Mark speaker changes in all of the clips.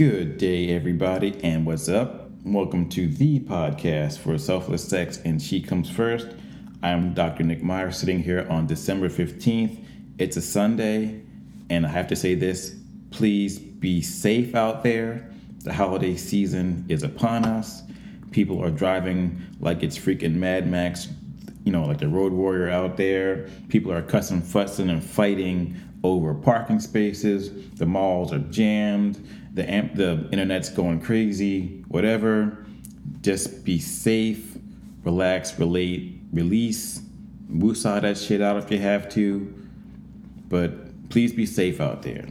Speaker 1: Good day, everybody, and what's up? Welcome to the podcast for Selfless Sex and She Comes First. I'm Dr. Nick Meyer sitting here on December 15th. It's a Sunday, and I have to say this please be safe out there. The holiday season is upon us. People are driving like it's freaking Mad Max, you know, like the road warrior out there. People are cussing, fussing, and fighting over parking spaces. The malls are jammed. The amp, the internet's going crazy. Whatever. Just be safe, relax, relate, release, woosah that shit out if you have to. But please be safe out there.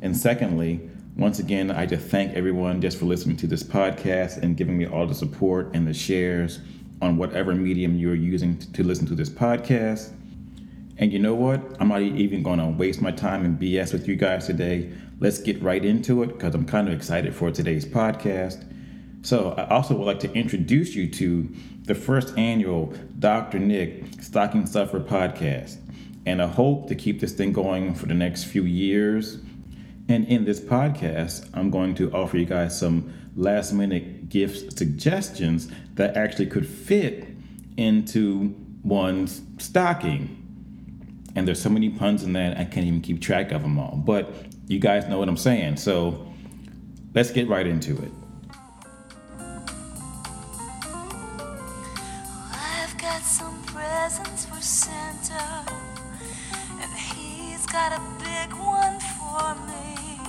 Speaker 1: And secondly, once again, I just thank everyone just for listening to this podcast and giving me all the support and the shares on whatever medium you're using to listen to this podcast. And you know what? I'm not even going to waste my time and BS with you guys today. Let's get right into it because I'm kind of excited for today's podcast. So, I also would like to introduce you to the first annual Dr. Nick Stocking Stuffer podcast. And I hope to keep this thing going for the next few years. And in this podcast, I'm going to offer you guys some last minute gift suggestions that actually could fit into one's stocking. And there's so many puns in that, I can't even keep track of them all. But you guys know what I'm saying. So let's get right into it.
Speaker 2: I've got some presents for Santa, and he's got a big one for me.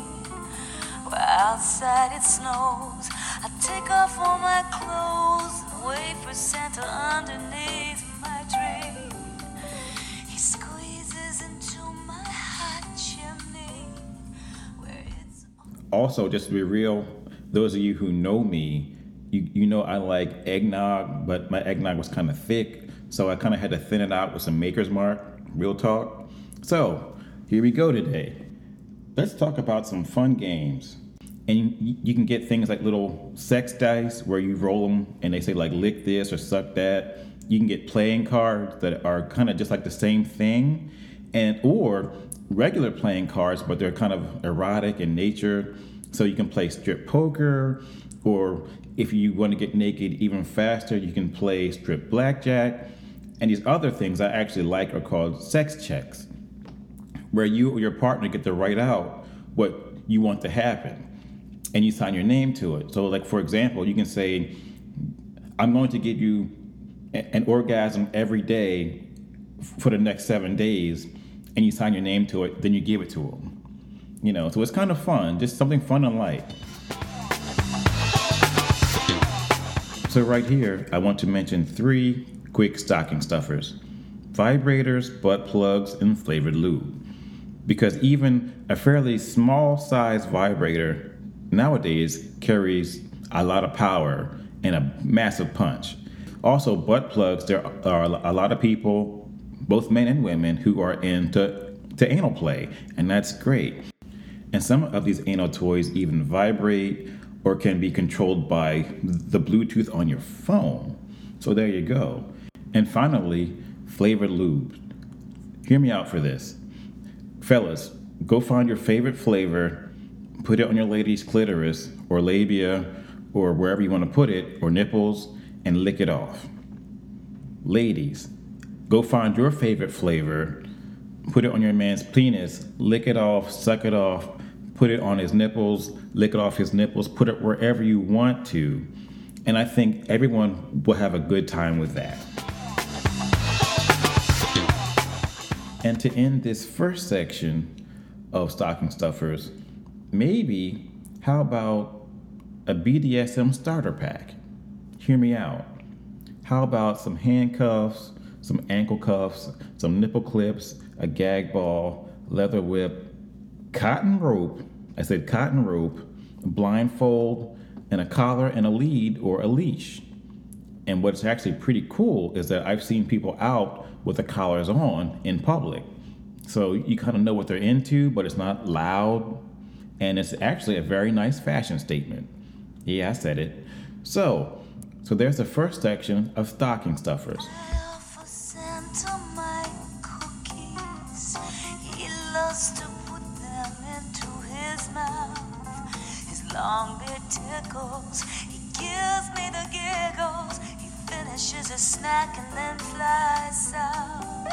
Speaker 2: Well, outside it snows, I take off all my clothes and wait for Santa underneath.
Speaker 1: Also, just to be real, those of you who know me, you, you know I like eggnog, but my eggnog was kind of thick, so I kind of had to thin it out with some Maker's Mark, real talk. So, here we go today. Let's talk about some fun games. And you, you can get things like little sex dice where you roll them and they say, like, lick this or suck that. You can get playing cards that are kind of just like the same thing, and or regular playing cards, but they're kind of erotic in nature. So you can play strip poker, or if you want to get naked even faster, you can play strip blackjack. And these other things I actually like are called sex checks, where you or your partner get to write out what you want to happen and you sign your name to it. So, like for example, you can say, I'm going to give you an orgasm every day for the next seven days, and you sign your name to it, then you give it to them. You know, so it's kind of fun, just something fun and light. So, right here, I want to mention three quick stocking stuffers vibrators, butt plugs, and flavored lube. Because even a fairly small size vibrator nowadays carries a lot of power and a massive punch. Also, butt plugs, there are a lot of people, both men and women, who are into to anal play, and that's great. And some of these anal toys even vibrate or can be controlled by the Bluetooth on your phone. So there you go. And finally, flavored lube. Hear me out for this. Fellas, go find your favorite flavor, put it on your lady's clitoris or labia or wherever you want to put it, or nipples, and lick it off. Ladies, go find your favorite flavor, put it on your man's penis, lick it off, suck it off, put it on his nipples, lick it off his nipples, put it wherever you want to. And I think everyone will have a good time with that. And to end this first section of stocking stuffers, maybe how about a BDSM starter pack? Hear me out. How about some handcuffs, some ankle cuffs, some nipple clips, a gag ball, leather whip, cotton rope. I said cotton rope, blindfold, and a collar and a lead or a leash. And what's actually pretty cool is that I've seen people out with the collars on in public. So you kind of know what they're into, but it's not loud. And it's actually a very nice fashion statement. Yeah, I said it. So, so there's the first section of stocking stuffers.
Speaker 2: He gives me the giggles. He finishes his snack and then flies out.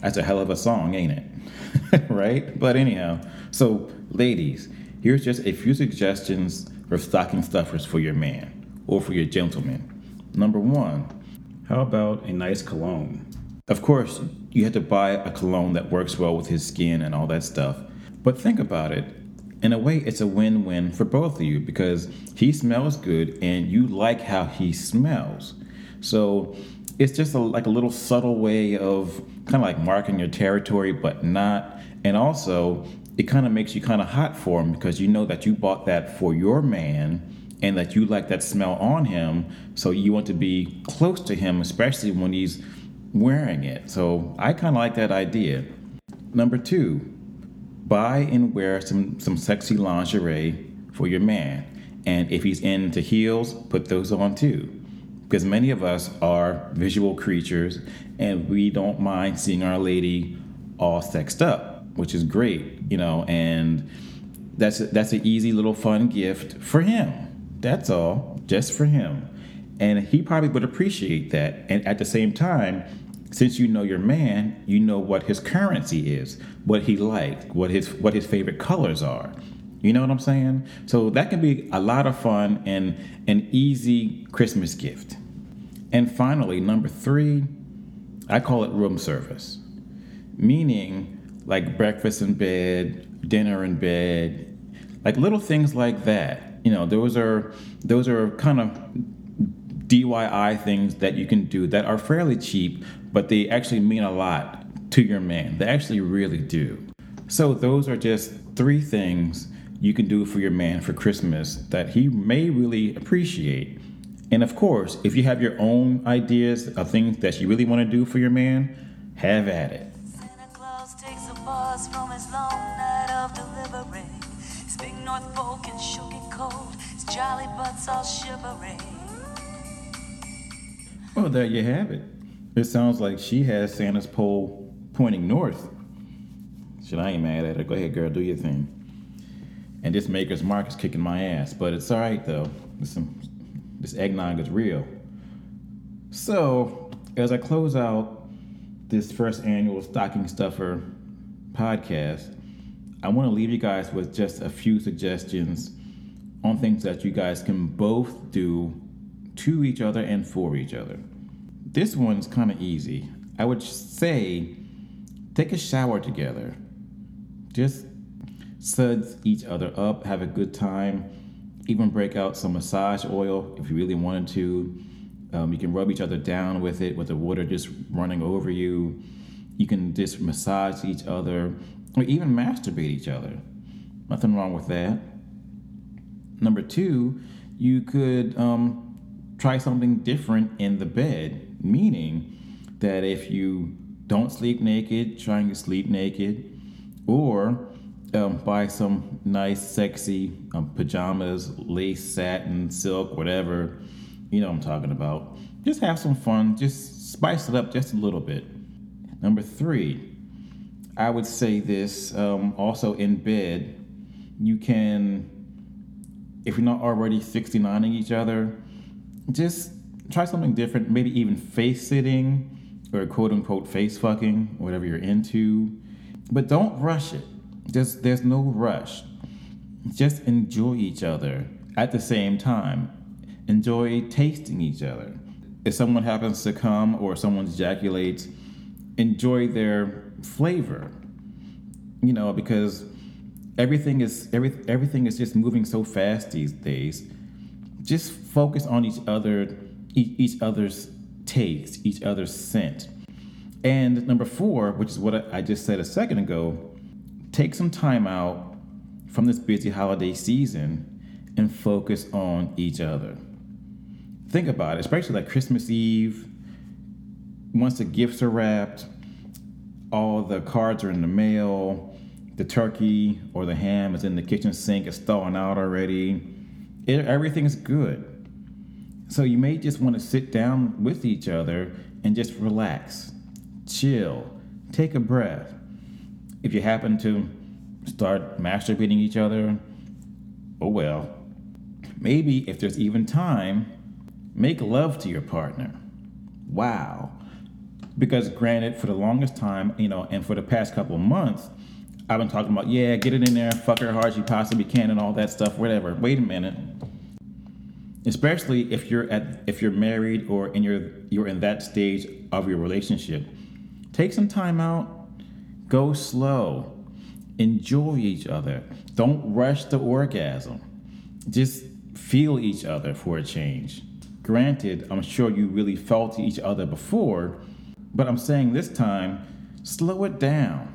Speaker 1: That's a hell of a song, ain't it? right? But anyhow, so ladies, here's just a few suggestions for stocking stuffers for your man or for your gentleman. Number one, how about a nice cologne? Of course, you have to buy a cologne that works well with his skin and all that stuff. But think about it. In a way, it's a win win for both of you because he smells good and you like how he smells. So it's just a, like a little subtle way of kind of like marking your territory, but not. And also, it kind of makes you kind of hot for him because you know that you bought that for your man and that you like that smell on him. So you want to be close to him, especially when he's wearing it. So I kind of like that idea. Number two, buy and wear some, some sexy lingerie for your man. And if he's into heels, put those on too. Because many of us are visual creatures and we don't mind seeing our lady all sexed up, which is great, you know, and that's a, that's an easy little fun gift for him. That's all, just for him. And he probably would appreciate that. And at the same time, since you know your man, you know what his currency is, what he likes, what his what his favorite colors are. You know what I'm saying? So that can be a lot of fun and an easy Christmas gift. And finally, number three, I call it room service, meaning like breakfast in bed, dinner in bed, like little things like that. You know, those are those are kind of DIY things that you can do that are fairly cheap, but they actually mean a lot to your man. They actually really do. So, those are just three things you can do for your man for Christmas that he may really appreciate. And of course, if you have your own ideas of things that you really want to do for your man, have at it.
Speaker 2: Santa Claus takes a pause from his long night of delivery. His big North Pole can shook it cold. His jolly butts all shivering.
Speaker 1: Well, there you have it. It sounds like she has Santa's pole pointing north. Shit, I ain't mad at her. Go ahead, girl, do your thing. And this Maker's Mark is kicking my ass, but it's all right though. This, um, this eggnog is real. So, as I close out this first annual Stocking Stuffer podcast, I want to leave you guys with just a few suggestions on things that you guys can both do to each other and for each other. This one's kind of easy. I would say take a shower together. Just suds each other up, have a good time. Even break out some massage oil if you really wanted to. Um, you can rub each other down with it, with the water just running over you. You can just massage each other, or even masturbate each other. Nothing wrong with that. Number two, you could um, try something different in the bed, meaning that if you don't sleep naked, trying to sleep naked, or um, buy some nice, sexy um, pajamas, lace, satin, silk, whatever. You know what I'm talking about. Just have some fun. Just spice it up just a little bit. Number three, I would say this um, also in bed. You can, if you're not already 69ing each other, just try something different. Maybe even face sitting or quote unquote face fucking, whatever you're into. But don't rush it. Just there's no rush. Just enjoy each other at the same time. Enjoy tasting each other. If someone happens to come or someone ejaculates, enjoy their flavor. You know, because everything is every, everything is just moving so fast these days. Just focus on each other, each, other's taste, each other's scent. And number four, which is what I just said a second ago, take some time out from this busy holiday season and focus on each other. Think about it, especially like Christmas Eve, once the gifts are wrapped, all the cards are in the mail, the turkey or the ham is in the kitchen sink, it's thawing out already. It, everything's good. So you may just want to sit down with each other and just relax, chill, take a breath. If you happen to start masturbating each other, Oh well. Maybe if there's even time, make love to your partner. Wow. Because granted, for the longest time, you know, and for the past couple months, I've been talking about, yeah, get it in there, fuck her hard as you possibly can, and all that stuff, whatever. Wait a minute. Especially if you're at if you're married or in your you're in that stage of your relationship. Take some time out, go slow, enjoy each other. Don't rush the orgasm. Just feel each other for a change. Granted, I'm sure you really felt each other before, but I'm saying this time, slow it down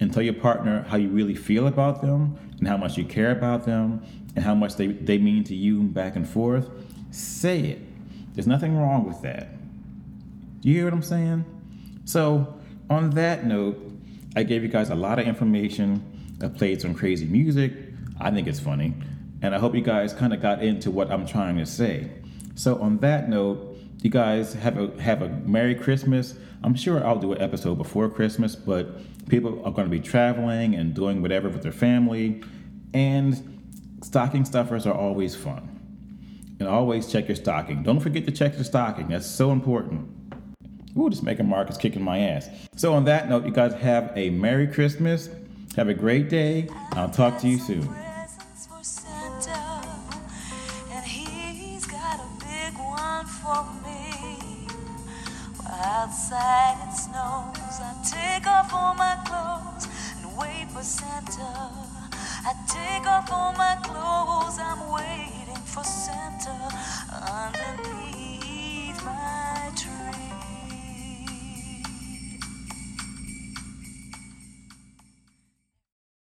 Speaker 1: and tell your partner how you really feel about them and how much you care about them and how much they, they mean to you back and forth. Say it. There's nothing wrong with that. Do You hear what I'm saying? So, on that note, I gave you guys a lot of information. I played some crazy music. I think it's funny. And I hope you guys kind of got into what I'm trying to say. So, on that note, you guys have a have a Merry Christmas. I'm sure I'll do an episode before Christmas, but People are going to be traveling and doing whatever with their family. And stocking stuffers are always fun. And always check your stocking. Don't forget to check your stocking. That's so important. Ooh, just Maker's Mark is kicking my ass. So on that note, you guys have a Merry Christmas. Have a great day. I'll talk to you soon.
Speaker 2: outside it snows for Santa. I take off all my clothes, I'm waiting for Santa underneath.